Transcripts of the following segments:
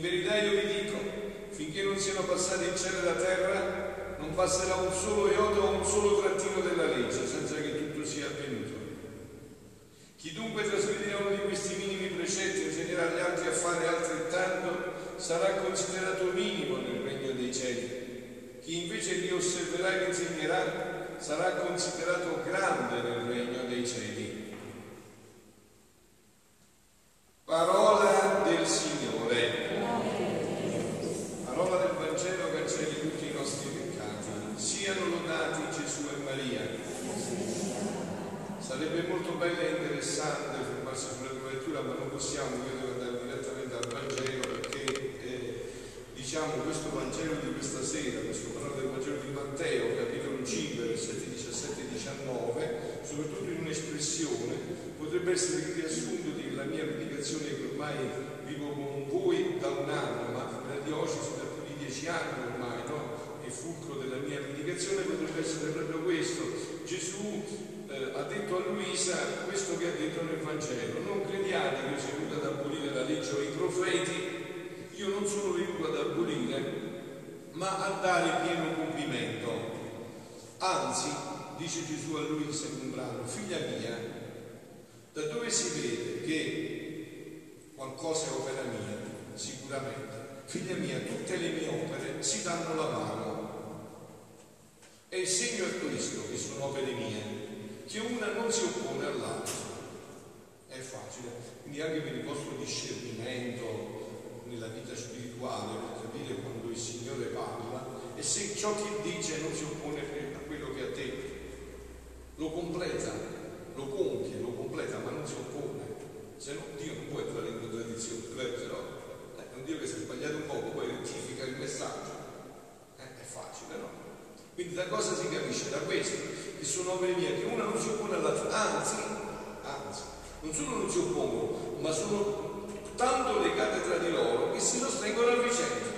In verità io vi dico, finché non siano passati il cielo e la terra, non passerà un solo iodo o un solo trattino della legge, senza che tutto sia avvenuto. Chi dunque trasgredirà uno di questi minimi precetti e insegnerà agli altri a fare altrettanto, sarà considerato minimo nel regno dei cieli. Chi invece li osserverà e insegnerà, sarà considerato grande nel regno dei cieli. Parola del Signore. Parola del Vangelo cancelli tutti i nostri peccati. Siano lodati Gesù e Maria. Sarebbe molto bello e interessante fermarsi sulla prima lettura, ma non possiamo, io devo andare direttamente al Vangelo perché eh, diciamo questo Vangelo di questa sera, questo parola del Vangelo di Matteo, capitolo 5, versetti 17 e 19, soprattutto in un'espressione, potrebbe essere il riassunto della mia predicazione che ormai vivo con voi da un anno, ma nella diocesi da più di dieci anni ormai, no? Il fulcro della mia predicazione potrebbe essere proprio questo. Gesù eh, ha detto a Luisa questo che ha detto nel Vangelo, non crediate che io sia venuto ad abolire la legge o i profeti, io non sono venuto ad abolire, ma a dare pieno compimento. Anzi, dice Gesù a Luisa in un brano, figlia mia, da dove si vede che qualcosa è opera mia? Sicuramente. Figlia mia, tutte le mie opere si danno la mano. E il segno è questo, che sono opere mie, che una non si oppone all'altra. È facile. Quindi anche per il vostro discernimento nella vita spirituale, per capire quando il Signore parla, e se ciò che dice non si oppone a quello che ha detto, lo completa, lo compie, lo completa, ma non si oppone. Se no Dio non può entrare in contraddizione, vero? No, eh, un Dio che si è sbagliato un poco, poi rettifica il messaggio. Eh, è facile, no? Quindi da cosa si capisce? Da questo, che sono opere mie, che una non si oppone all'altra, anzi, anzi, non solo non si oppongono, ma sono tanto legate tra di loro che si sostengono a vicenda.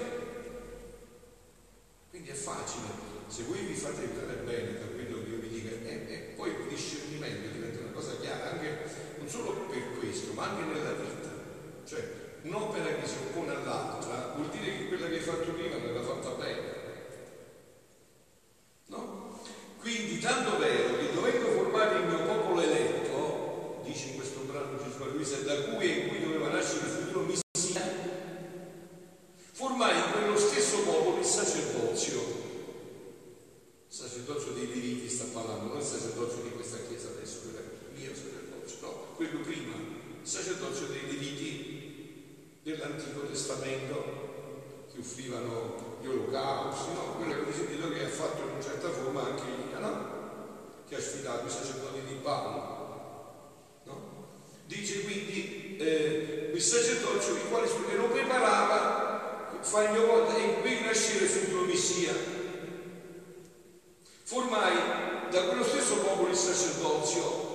Quindi è facile, se voi vi fate aiutare bene da quello che io vi dico, e, e poi il discernimento diventa una cosa chiara, anche non solo per questo, ma anche nella vita. Cioè, un'opera che si oppone all'altra vuol dire che quella che hai fatto prima non l'ha fatta bene. No? Quindi tanto vero che dovendo formare il mio popolo eletto, dice in questo brano Gesù a Luisa, da cui e in cui doveva nascere il futuro Messia, formai in quello stesso popolo il sacerdozio. Il sacerdozio dei Leviti sta parlando, non il sacerdozio di questa chiesa adesso, quello è il mio sacerdozio, no, quello prima, il sacerdozio dei Leviti dell'Antico Testamento che offrivano gli olocausti, no? quello che dice Dio che ha fatto in una certa forma anche Elia, no? che ha sfidato i sacerdoti di Paolo. No? Dice quindi eh, il sacerdozio il quale e lo preparava fa il mio volta e in cui nascere sul Messia. Formai da quello stesso popolo il sacerdozio,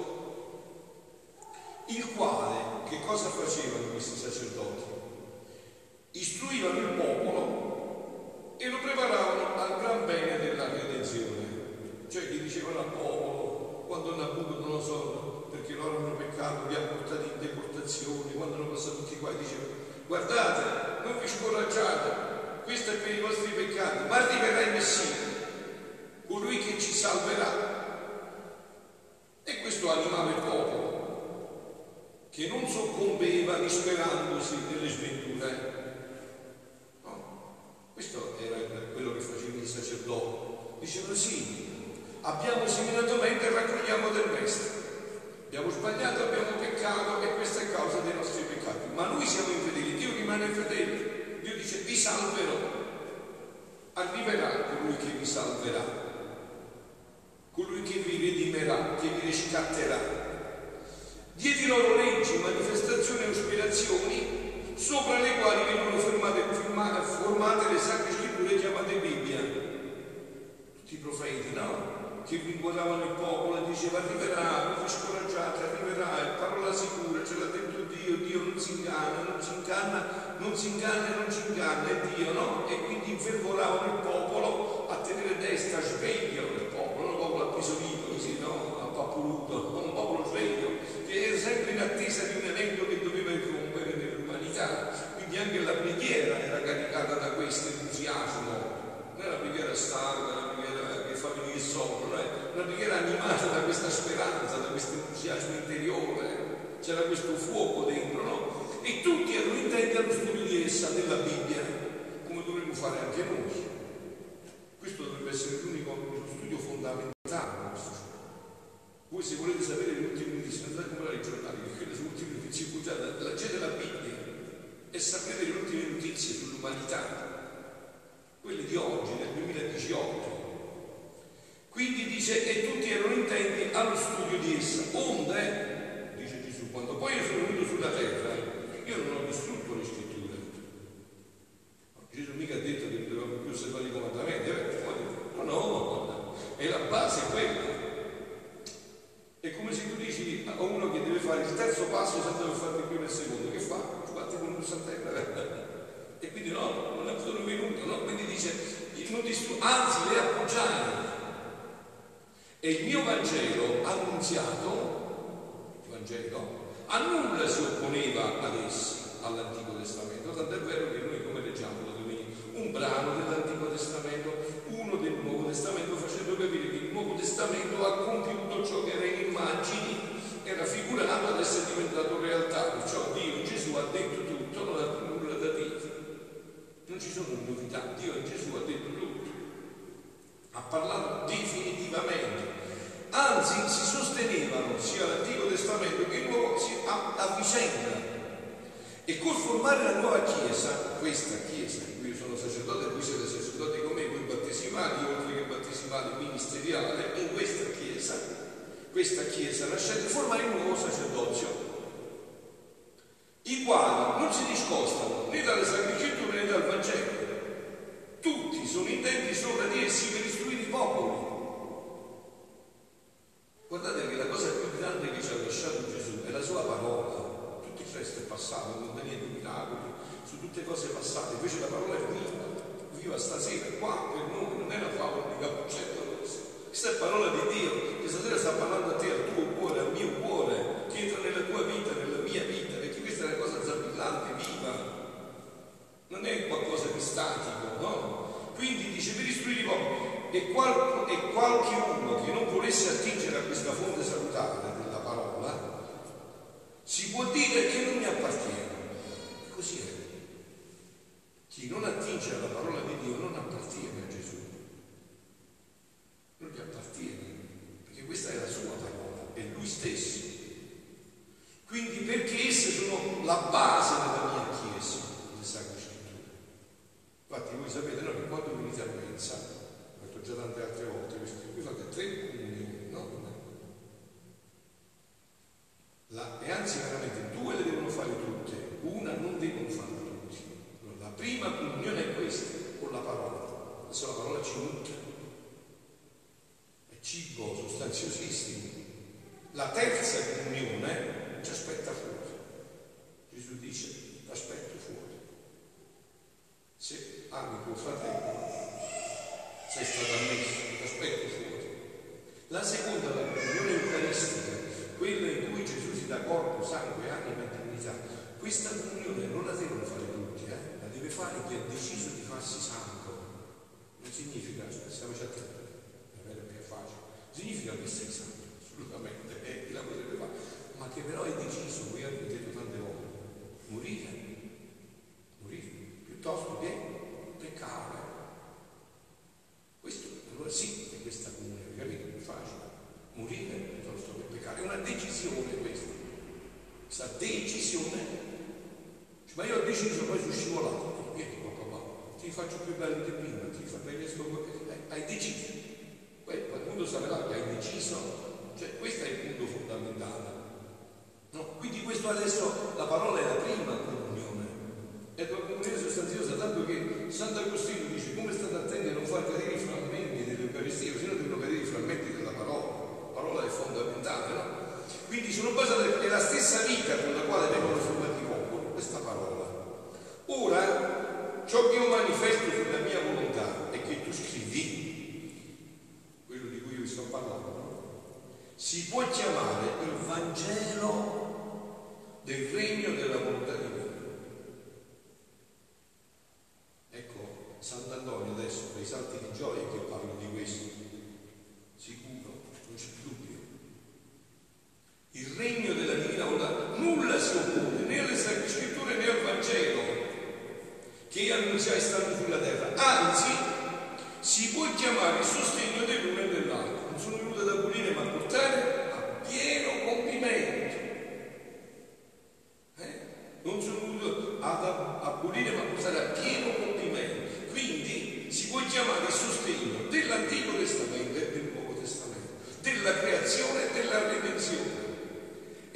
il quale, che cosa facevano questi sacerdoti? istruivano il popolo e lo preparavano al gran bene della redenzione. Cioè gli dicevano al popolo, quando Nabucco non lo so, perché loro hanno peccato, li ha portati in deportazione, quando hanno passato tutti qua, dicevano, guardate, non vi scoraggiate, questo è per i vostri peccati, ma arriverà il Messia, colui che ci salverà. E questo animava il popolo, che non soccombeva disperandosi delle sventure. Questo era quello che facevano i sacerdoti. Dicevano sì, abbiamo seminato mentre raccogliamo del resto. Abbiamo sbagliato, abbiamo peccato e questa è causa dei nostri peccati. Ma noi siamo infedeli, Dio rimane fedele. Dio dice vi salverò. Arriverà colui che vi salverà, colui che vi redimerà, che riscatterà. Diedi loro leggi, manifestazioni e ispirazioni sopra le quali vengono formate, formate le sacre scritture chiamate Bibbia. tutti i profeti, no? Che vincolavano il popolo e diceva arriverà, non vi scoraggiate, arriverà, è parola sicura, ce l'ha detto Dio, Dio non si inganna, non si inganna, non si inganna e non ci inganna, è Dio, no? E quindi infervoravano il popolo a tenere testa, sveglio il popolo, un popolo appisolito così, no? Appapuluto, un popolo sveglio, che era sempre in attesa di un evento che doveva irrompere nell'umanità. Quindi anche la preghiera era caricata da questo entusiasmo non è una preghiera stanca, una preghiera che fa venire il no? è una preghiera animata da questa speranza, da questo entusiasmo interiore, c'era questo fuoco dentro, no? E tutti erano intenti allo studio di essa, della Bibbia, come dovremmo fare anche noi. Questo dovrebbe essere l'unico studio fondamentale Voi se volete sapere le ultime notizie, andate a comprare i giornali, perché le ultime notizie buttate, leggete la Bibbia e sapete le ultime notizie sull'umanità quelle di oggi, nel 2018. Quindi dice, e tutti erano intenti allo studio di essa. Onde, dice Gesù, quando poi io sono venuto sulla terra, io non ho distrutto le scritture. Gesù mica ha detto che non dovevamo più osservare i comandamenti, eh? no, no, è la base quella. È come se tu dici a uno che deve fare il terzo passo senza aver fatto il primo e il secondo, che fa? Sbatti con un terra e quindi no, non è sono venuto, no? Quindi dice, non distru- anzi le appoggiai. E il mio Vangelo annunziato, il Vangelo, a nulla si opponeva ad essi, all'Antico Testamento, tant'è vero che noi come leggiamo da domenica un brano dell'Antico Testamento, uno del Nuovo Testamento, facendo capire che il Nuovo Testamento ha compiuto ciò che era in immagini, era figurato ad essere diventato realtà, perciò Dio Gesù ha detto tutto, non ha nulla da dire. Non ci sono novità, Dio e Gesù ha detto tutto, ha parlato definitivamente, anzi si sostenevano sia l'Antico Testamento che il Nuovo a, a vicenda. E col formare la nuova Chiesa, questa Chiesa, in cui io sono sacerdote, voi siete sacerdoti come voi battesimati, oltre che battesimati ministeriale, in questa Chiesa, questa Chiesa lasciate formare il nuovo sacerdozio i quali non si discostano né dalle sacre scritture né dal Vangelo. Tutti sono intenti sopra di essi per istruire i popoli. Guardate che la cosa più grande che ci ha lasciato Gesù è la sua parola. Tutto il resto è passato, non niente miracoli, su tutte cose passate, invece la parola è viva, viva stasera, qua per noi, non è una favola di Cappuccetto questa è parola di Dio che stasera sta parlando a te, al tuo cuore, al mio cuore, che entra nella tua vita, nella mia vita questa è una cosa zampillante, viva, non è qualcosa di statico, no? Quindi dice per istruire i popoli e, qual, e qualche uno che non volesse attingere a questa fonte salutare della parola, si può dire che non mi appartiene. E così è. Chi non attinge alla parola di Dio non appartiene a Gesù. Non gli appartiene, perché questa è la sua parola, è lui stesso. Quindi perché esse sono la base della mia Chiesa, le Sacre Scritture. Infatti voi sapete no, che quando venite a mensa, l'ho detto già tante altre volte, voi fate tre comunioni, no? La, e anzi veramente due le devono fare tutte, una non devono fare tutti. La prima comunione è questa, con la parola. Adesso la parola ci nutre. È cibo sostanziosissimo. La terza comunione ci aspetta fuori. Gesù dice, aspetto fuori. Se ami tuo fratello, sei stato ammesso, aspetto fuori. La seconda, la comunione eucaristica, quella in cui Gesù si dà corpo, sangue, anima e divinità, questa comunione non la devono fare tutti, eh? la deve fare chi ha deciso di farsi santo. Non stiamo è vero che è facile, significa che sei santo, assolutamente, chi la potrebbe fare. Ma che però è deciso, voi avete detto tante volte, morire,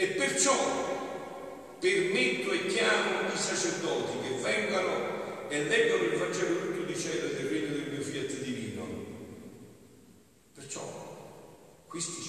E perciò permetto e chiamo i sacerdoti che vengano e leggono il Vangelo tutto di cielo del regno del mio fiat divino. Perciò questi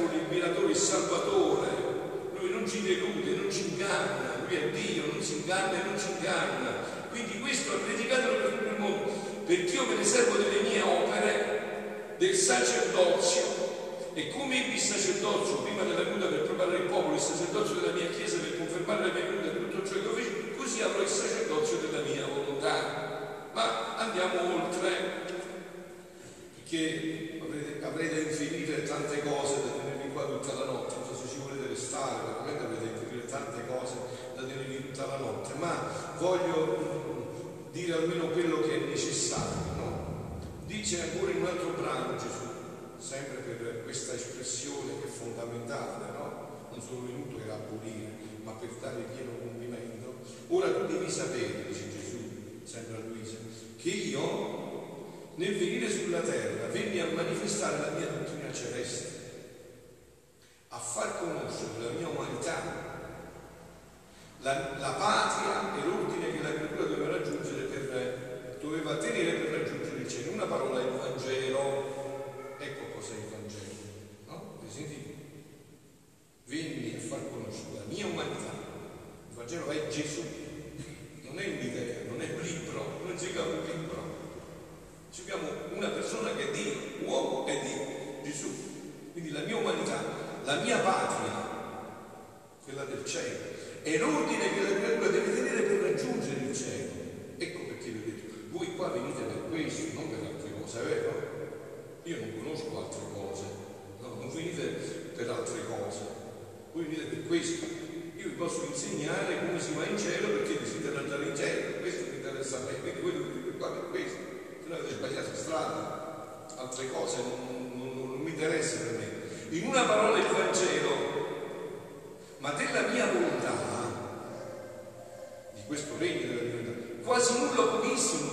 con l'imperatore Salvatore, lui non ci delude, non ci inganna, lui è Dio, non si inganna e non ci inganna. Quindi questo è predicatelo per tutto il mondo, perché io me ne servo delle mie opere, del sacerdozio. E come il sacerdozio prima della venuta per preparare il popolo, il sacerdozio della mia chiesa per confermare la mia venuta e tutto ciò che ho visto, così avrò il sacerdozio della mia volontà. Ma andiamo oltre, perché avrete, avrete infinite tante cose da tutta la notte, non so se ci volete restare, veramente avete capito tante cose da dire dirvi tutta la notte, ma voglio mm, dire almeno quello che è necessario, no? Dice ancora in un altro brano Gesù, sempre per questa espressione che è fondamentale, no? Non sono venuto per abolire, ma per dare pieno compimento. Ora tu devi sapere, dice Gesù, sempre a Luisa, che io nel venire sulla terra venni a manifestare la mia dottrina celeste la, Io non conosco altre cose, no, non venite per altre cose, voi venite per questo. Io vi posso insegnare come si va in cielo perché desiderate andare in cielo, questo mi interessa a me, quindi voi dovete qua per questo, se no avete sbagliato strada, altre cose non, non, non, non mi interessano per me. In una parola il Vangelo, ma della mia volontà, di questo regno della mia volontà, quasi nulla pochissimo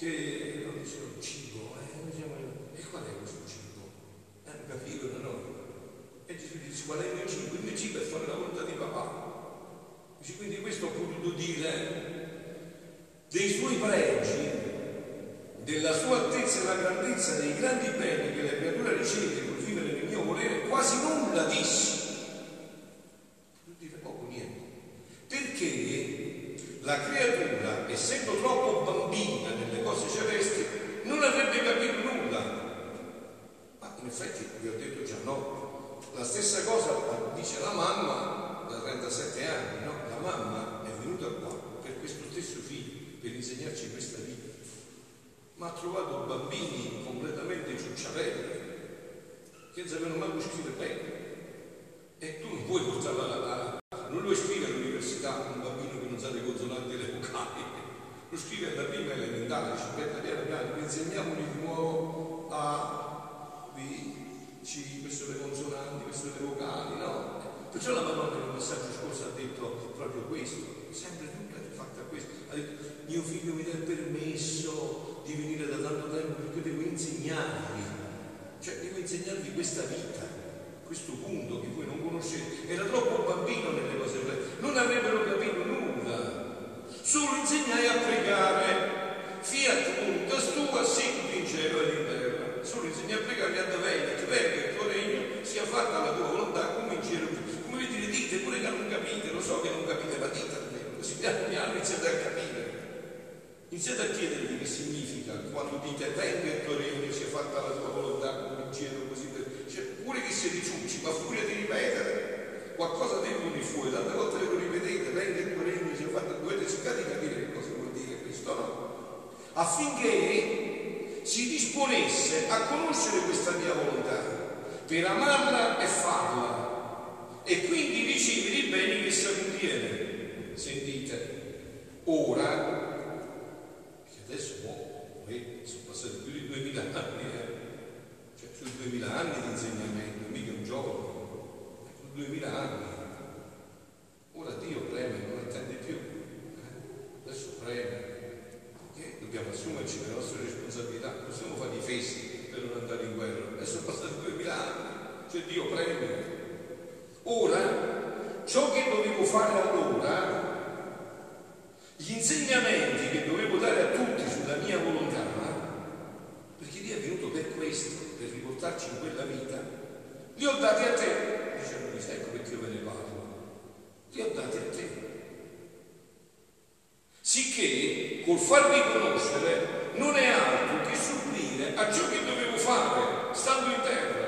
che non dice un cibo, eh? e qual è questo cibo? Eh, è un capito da noi. E Gesù dice qual è il mio cibo? Il mio cibo è fare la volontà di papà. Dice quindi questo ho potuto dire dei suoi pregi, della sua altezza e la grandezza, dei grandi beni che la creatura riceve col vivere nel mio volere, quasi nulla disse. Lo scrive all'università un bambino che non sa le consonanti le vocali, lo scrive alla prima elementare, ci aspetta piano piano, insegniamogli di nuovo A, B, C, queste le consonanti, queste le vocali, no? Perciò la Madonna nel messaggio scorso ha detto proprio questo, sempre tutto è fatto a questo. Ha detto, mio figlio mi dà il permesso di venire da tanto tempo perché devo insegnarvi, cioè devo insegnarvi questa vita, questo punto che voi non conoscete. Era troppo bambino nelle cose, non avrebbero capito nulla. Solo insegnai a pregare. Fiat multas tua sicut in cielo ed in terra. Solo insegnai a pregare a venit, venga il tuo regno, sia fatta la tua volontà come in cielo. Come vedete, dite pure che non capite, lo so che non capite, ma dite almeno, così piano piano iniziate a capire. Iniziate a chiedervi che significa quando dite venga il tuo regno, sia fatta la tua volontà come in cielo, così per... Cioè, pure che siete ciucci, ma furia di ripetere, qualcosa deve venire fuori, tante volte ve lo ripetete, venga il tuo regno, sia cercare di capire che cosa vuol dire questo, no? Affinché si disponesse a conoscere questa mia volontà, per amarla e farla, e quindi ricevere i beni che essa contiene. Sentite, ora adesso mo, eh, sono passati più di 2000 anni, eh. cioè più di 2000 anni di insegnamento, mica un giorno, più di 2000 anni. Ora Dio preme, non attende più, preme, perché dobbiamo assumerci le nostre responsabilità, possiamo fare i festi per non andare in guerra, adesso sono passati 2000 anni, cioè Dio preme. Ora, ciò che dovevo fare allora, gli insegnamenti che dovevo dare a tutti sulla mia volontà, perché Dio è venuto per questo, per riportarci in quella vita, li ho dati a te. Dice Luisa, ecco perché io ve ne parlo. Li ho dati a te. Sicché col farvi conoscere non è altro che supplire a ciò che dovevo fare stando in terra.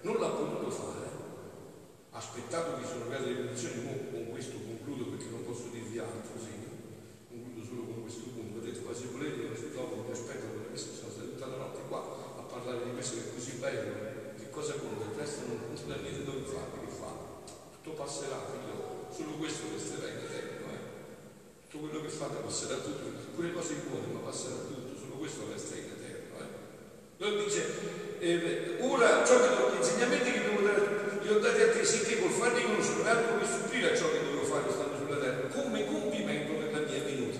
Non l'ha potuto fare. Ha aspettato che sono arrivate le condizioni, con questo concludo perché non posso dirvi altro, sì concludo solo con questo punto, ho detto ma se volete dopo mi aspetto per questo, sono tutta la notte qua a parlare di questo che è così bello, che cosa conta, il resto non, c'è niente dove fare, che fa, tutto passerà, figlio, solo questo resterà in tempo. Tutto quello che fate passerà tutto, pure cose buone, ma passerà tutto, solo questo resta in eterno. Eh. Lui dice, eh, ora ciò che gli insegnamenti che devo dare li ho dati a te, sicché col farli conoscere altro che supplire a ciò che dovevo fare stando sulla terra, come compimento per la mia venuta.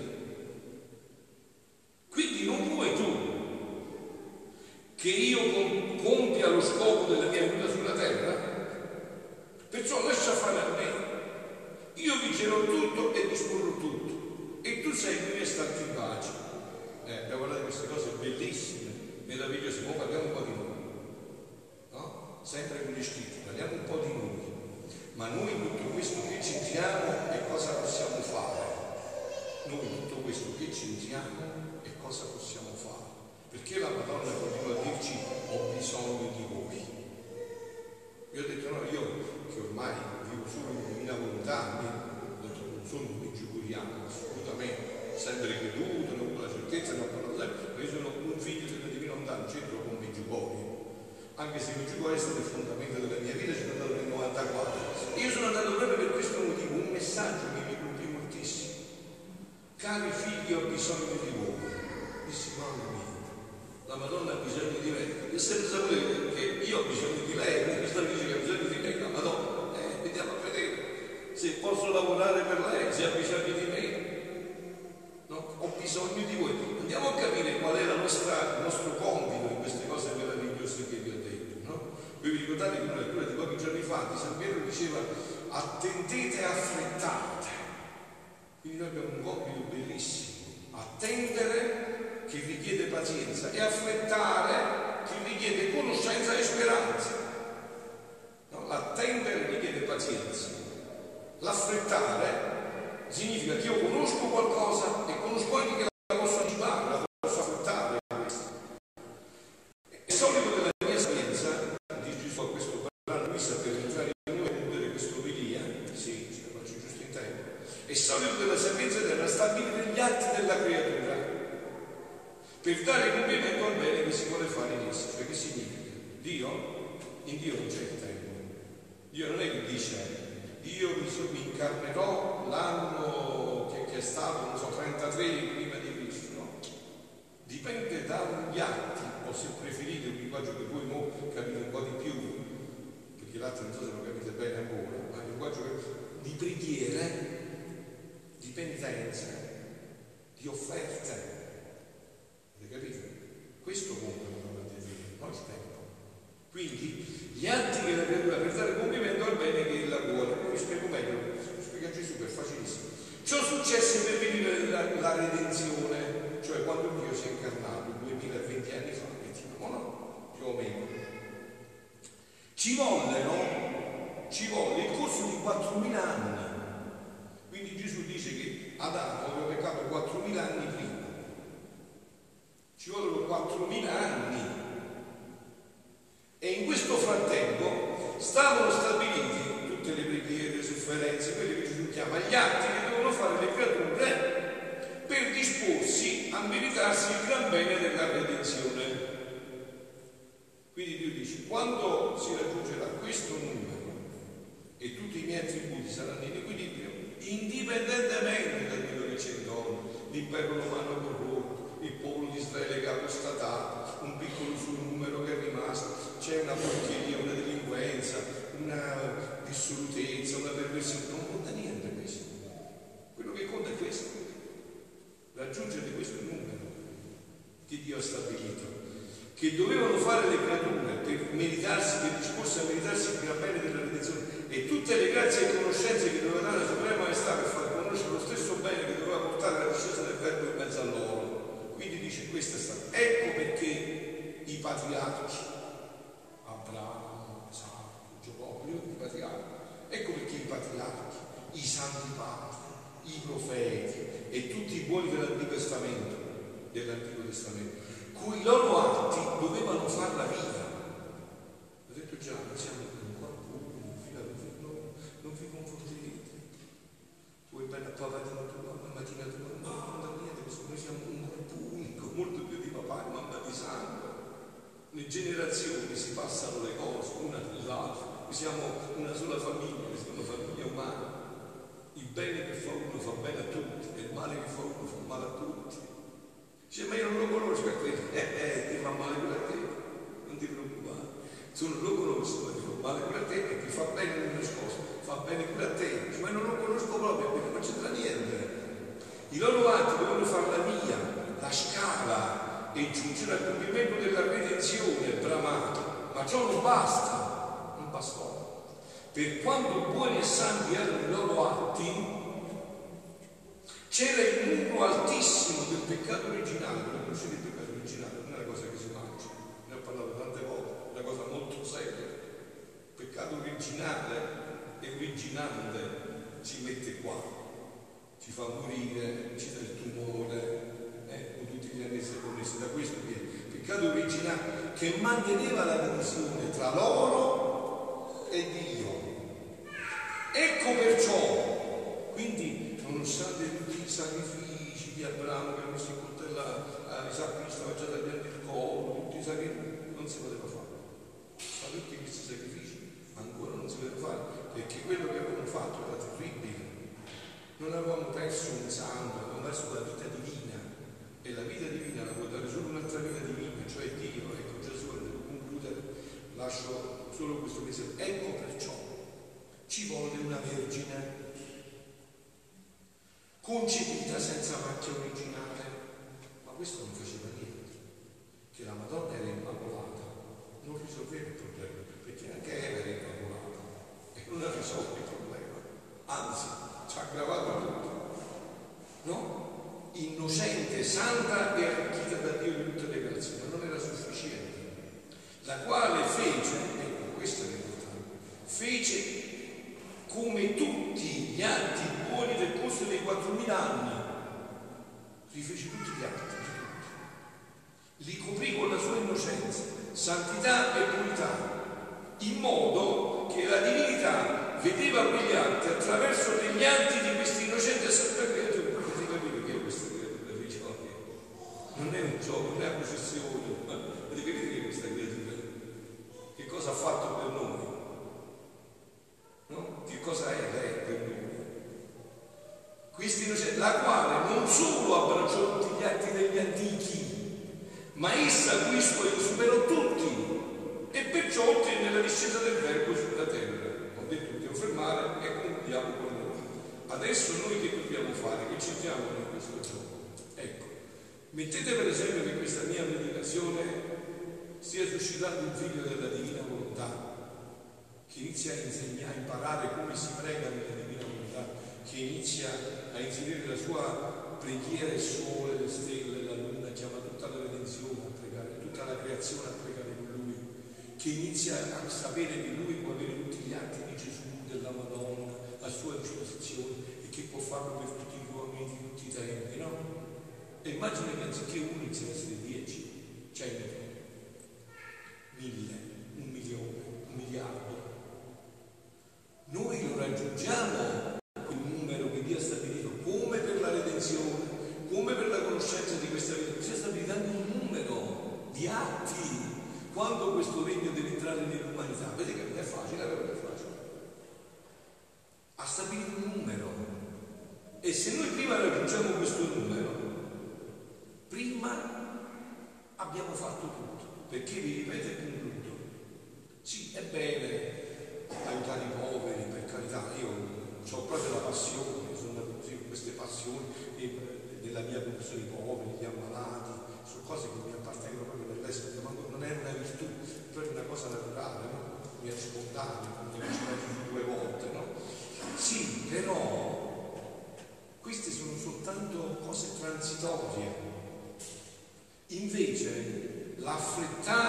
Quindi non vuoi tu che io compia lo scopo della mia venuta sulla terra? Perciò lascia fare a me. Io vigerò tutto e disporrò tutto. E tu seguimi e starti in pace. Eh, abbiamo parlato di queste cose bellissime, meravigliose. Ora parliamo un po' di noi. No? Sempre con gli scritti, parliamo un po' di noi. Ma noi tutto questo che centriamo e cosa possiamo fare? Noi tutto questo che centriamo e cosa possiamo fare? Perché la Madonna continua a dirci ho bisogno di voi? Io ho detto no, io che ormai vivo solo in volontà, non sono un giguriano, assolutamente, sempre creduto, non ho la certezza, non ho sempre, ma io sono un figlio della divina volontà, non c'entro con Viggiugori. Anche se Viggiugori è stato il fondamento della mia vita, sono andato nel 94. Io sono andato proprio per questo motivo, un messaggio che mi colpì moltissimo. Cari figli, ho bisogno di voi. Dissi, mamma mia, la Madonna ha bisogno di me. Io sempre sapevo che io ho bisogno di lei, mi sta dicendo che ha bisogno di me, la Madonna. Eh, vediamo a vedere se posso lavorare per lei, se ha bisogno di me. No? Ho bisogno di voi. Andiamo a capire qual è nostra, il nostro compito in queste cose meravigliose che vi ho detto. No? Vi ricordate che una lettura di pochi giorni fa di San Pietro diceva attendete e affrettate. Quindi noi abbiamo un compito bellissimo. Attendere che richiede pazienza e affrettare che richiede conoscenza e speranza. No? L'attendere richiede pazienza. L'affrettare significa che io conosco qualcosa e conosco anche che la posso anticipare, la posso affrettare. È solito della mia sapienza, dice Gesù a questo brano, Luisa per entrare in noi e concludere questo omelia, sì, ce la faccio giusto in tempo, è solito della sapienza della stabilire gli atti della creatura per dare compimento al bene che si vuole fare in essa. Cioè che significa? Dio? In Dio non c'è il tempo. Dio non è che dice io mi, so, mi incarnerò l'anno che, che, è stato, non so, 33 prima di Cristo, no? Dipende dagli atti, o se preferite un linguaggio che voi mo capite un po' di più, perché l'altro non so se lo capite bene ancora, ma il linguaggio di preghiere penitenza, di offerte. Avete capito? Questo conta davanti a Dio, non il tempo. Quindi gli atti che la creatura per dare compimento al bene che ella vuole. Vi spiego meglio, spiega Gesù che è facilissimo. Ciò successe per venire la, la, redenzione, cioè quando Dio si è incarnato 2020 anni fa, diciamo no? Più o meno. Ci volle, no? Ci volle il corso di 4.000 anni quindi Gesù Adamo aveva peccato 4.000 anni prima. Ci vogliono 4.000 anni. E in questo frattempo stavano stabiliti tutte le preghiere, le sofferenze, quelle che Gesù chiama gli atti che devono fare le creature per disporsi a meritarsi il gran bene della redenzione. Quindi Dio dice, quando si raggiungerà questo numero e tutti i miei attributi saranno in equilibrio, indipendentemente da quello che c'è intorno, l'impero romano corrotto, il popolo di Israele che ha apostatato, un piccolo suo numero che è rimasto, c'è una porcheria, una delinquenza, una dissolutezza, una perversione, non conta niente questo. Quello che conta è questo, raggiungere questo numero che Dio ha stabilito che dovevano fare le creature per meritarsi, per disporsi a meritarsi il gran bene della redenzione e tutte le grazie e conoscenze che doveva dare la Suprema Maestà per far conoscere lo stesso bene che doveva portare la discesa del Verbo in mezzo a loro. Quindi dice questo è stato. Ecco perché i patriarchi, Abramo, Isacco, Giacobbe, i patriarchi, ecco perché i patriarchi, i santi padri, i profeti e tutti i buoni dell'Antico Testamento, dell'Antico Testamento, cui loro atti dovevano farla viva. Ho detto già, siamo bene a papà di tua, mattina tua, no, non niente, noi siamo un gruppo unico, molto più di papà e mamma di sangue. Le generazioni si passano le cose una dell'altra, noi siamo una sola famiglia, siamo una famiglia umana. Il bene che fa uno fa bene a tutti e il male che fa uno fa male a tutti. Dice, ma io non lo conosco a quello, eh, eh, ti fa male pure a te, non ti preoccupare. Se non lo conosco, ti fa male pure a te e ti fa bene nelle nascosto fa bene pure a te, ma non lo conosco proprio perché non c'entra niente. I loro atti dovevano fare la via, la scala e giungere al compimento della redenzione bramata, ma ciò non basta, non bastò. Per quanto buoni e santi erano i loro atti, c'era il muro altissimo del peccato originale, non conoscete il peccato originale, non è una cosa che si mangia, ne ho parlato tante volte, è una cosa molto seria. Il peccato originale è originante ci mette qua, ci fa morire, ci dà il tumore, eh, con tutti gli anni connessi da questo che peccato originale che manteneva la divisione tra loro e Dio. Ecco perciò, quindi nonostante tutti i sacrifici di Abramo che ha messo in coltella a Isacco che stava già tagliando il collo, tutti i sacrifici, non si poteva fare. Ma tutti questi sacrifici ancora non si poteva fare perché quello che avevamo fatto era terribile. Non avevamo perso un sangue, avevamo perso la vita divina e la vita divina la può dare solo un'altra vita divina, cioè Dio. Ecco Gesù, devo concludere, lascio solo questo pensiero. Ecco perciò ci vuole una vergine concepita senza macchia originale. Ma questo non faceva niente, che la Madonna era immacolata, non risolveva il problema, perché anche Eva era immacolata non ha risolto il problema, anzi ci ha aggravato tutto. No? Innocente, santa e arricchita da Dio di tutte le grazie, ma non era sufficiente. La quale fece, ecco questo è l'importante, fece come tutti gli atti buoni del corso dei 4.000 anni, rifece tutti gli atti, li coprì con la sua innocenza, santità e purità, in modo che la divinità vedeva quegli atti attraverso degli atti di questi innocenti creatura. Potete capire che questa creatura fece non è un gioco, non è una processione. Avete capito questa creatura? Che cosa ha fatto per noi? No? Che cosa è lei per noi? Questi innocenti, la quale non solo abbracciò tutti gli atti degli antichi, ma essa qui superò tutti e perciò ottenne la discesa del verbo sulla terra. Ho detto di fermare e concludiamo con noi. Adesso noi che dobbiamo fare? Che ci diamo in questo gioco? Ecco, mettete per esempio che questa mia meditazione stia suscitando un figlio della divina volontà che inizia a insegnare, a imparare come si prega nella divina volontà, che inizia a inserire la sua preghiera, il sole, le stelle, la luna, chiama tutta la redenzione a pregare, tutta la creazione a pregare che inizia a sapere che lui può avere tutti gli atti di Gesù, della Madonna, a sua disposizione e che può farlo per tutti tutti i tempi, no? E immagina che anziché uno iniziano a essere dieci, cento, mille, un milione, un miliardo. Noi lo raggiungiamo quel numero che Dio ha stabilito come per la redenzione, come per la conoscenza di questa vita, si sta stabilizzato un numero di atti quando questo regno deve entrare nell'umanità, vedete che non è facile, non è facile. Ha stabilito un numero. E se noi prima raggiungiamo questo numero, prima abbiamo fatto tutto. Perché vi ripeto e concludo. Sì, è bene aiutare i poveri, per carità, io ho proprio la passione, sono così, queste passioni della professione, i poveri, gli ammalati, sono cose che mi appartengono proprio nell'essere, ma non è una virtù, è una cosa naturale, no? mi è spontanea, mi ci due volte, no? Sì, però queste sono soltanto cose transitorie. Invece l'affrettare,